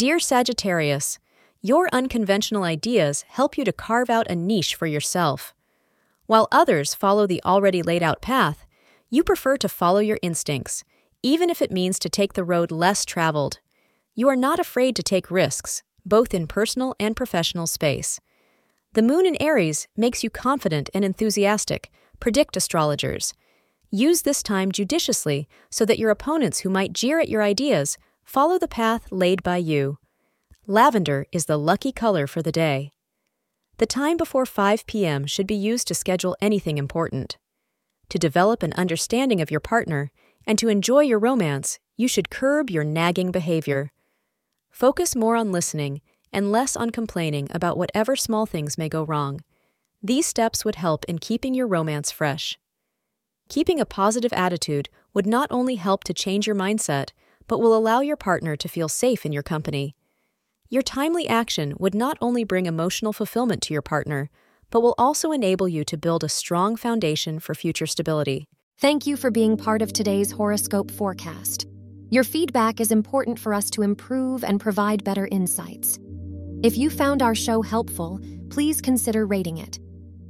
Dear Sagittarius, your unconventional ideas help you to carve out a niche for yourself. While others follow the already laid out path, you prefer to follow your instincts, even if it means to take the road less traveled. You are not afraid to take risks, both in personal and professional space. The moon in Aries makes you confident and enthusiastic, predict astrologers. Use this time judiciously so that your opponents who might jeer at your ideas follow the path laid by you. Lavender is the lucky color for the day. The time before 5 p.m. should be used to schedule anything important. To develop an understanding of your partner and to enjoy your romance, you should curb your nagging behavior. Focus more on listening and less on complaining about whatever small things may go wrong. These steps would help in keeping your romance fresh. Keeping a positive attitude would not only help to change your mindset, but will allow your partner to feel safe in your company. Your timely action would not only bring emotional fulfillment to your partner, but will also enable you to build a strong foundation for future stability. Thank you for being part of today's horoscope forecast. Your feedback is important for us to improve and provide better insights. If you found our show helpful, please consider rating it.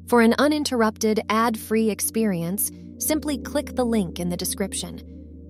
For an uninterrupted, ad free experience, simply click the link in the description.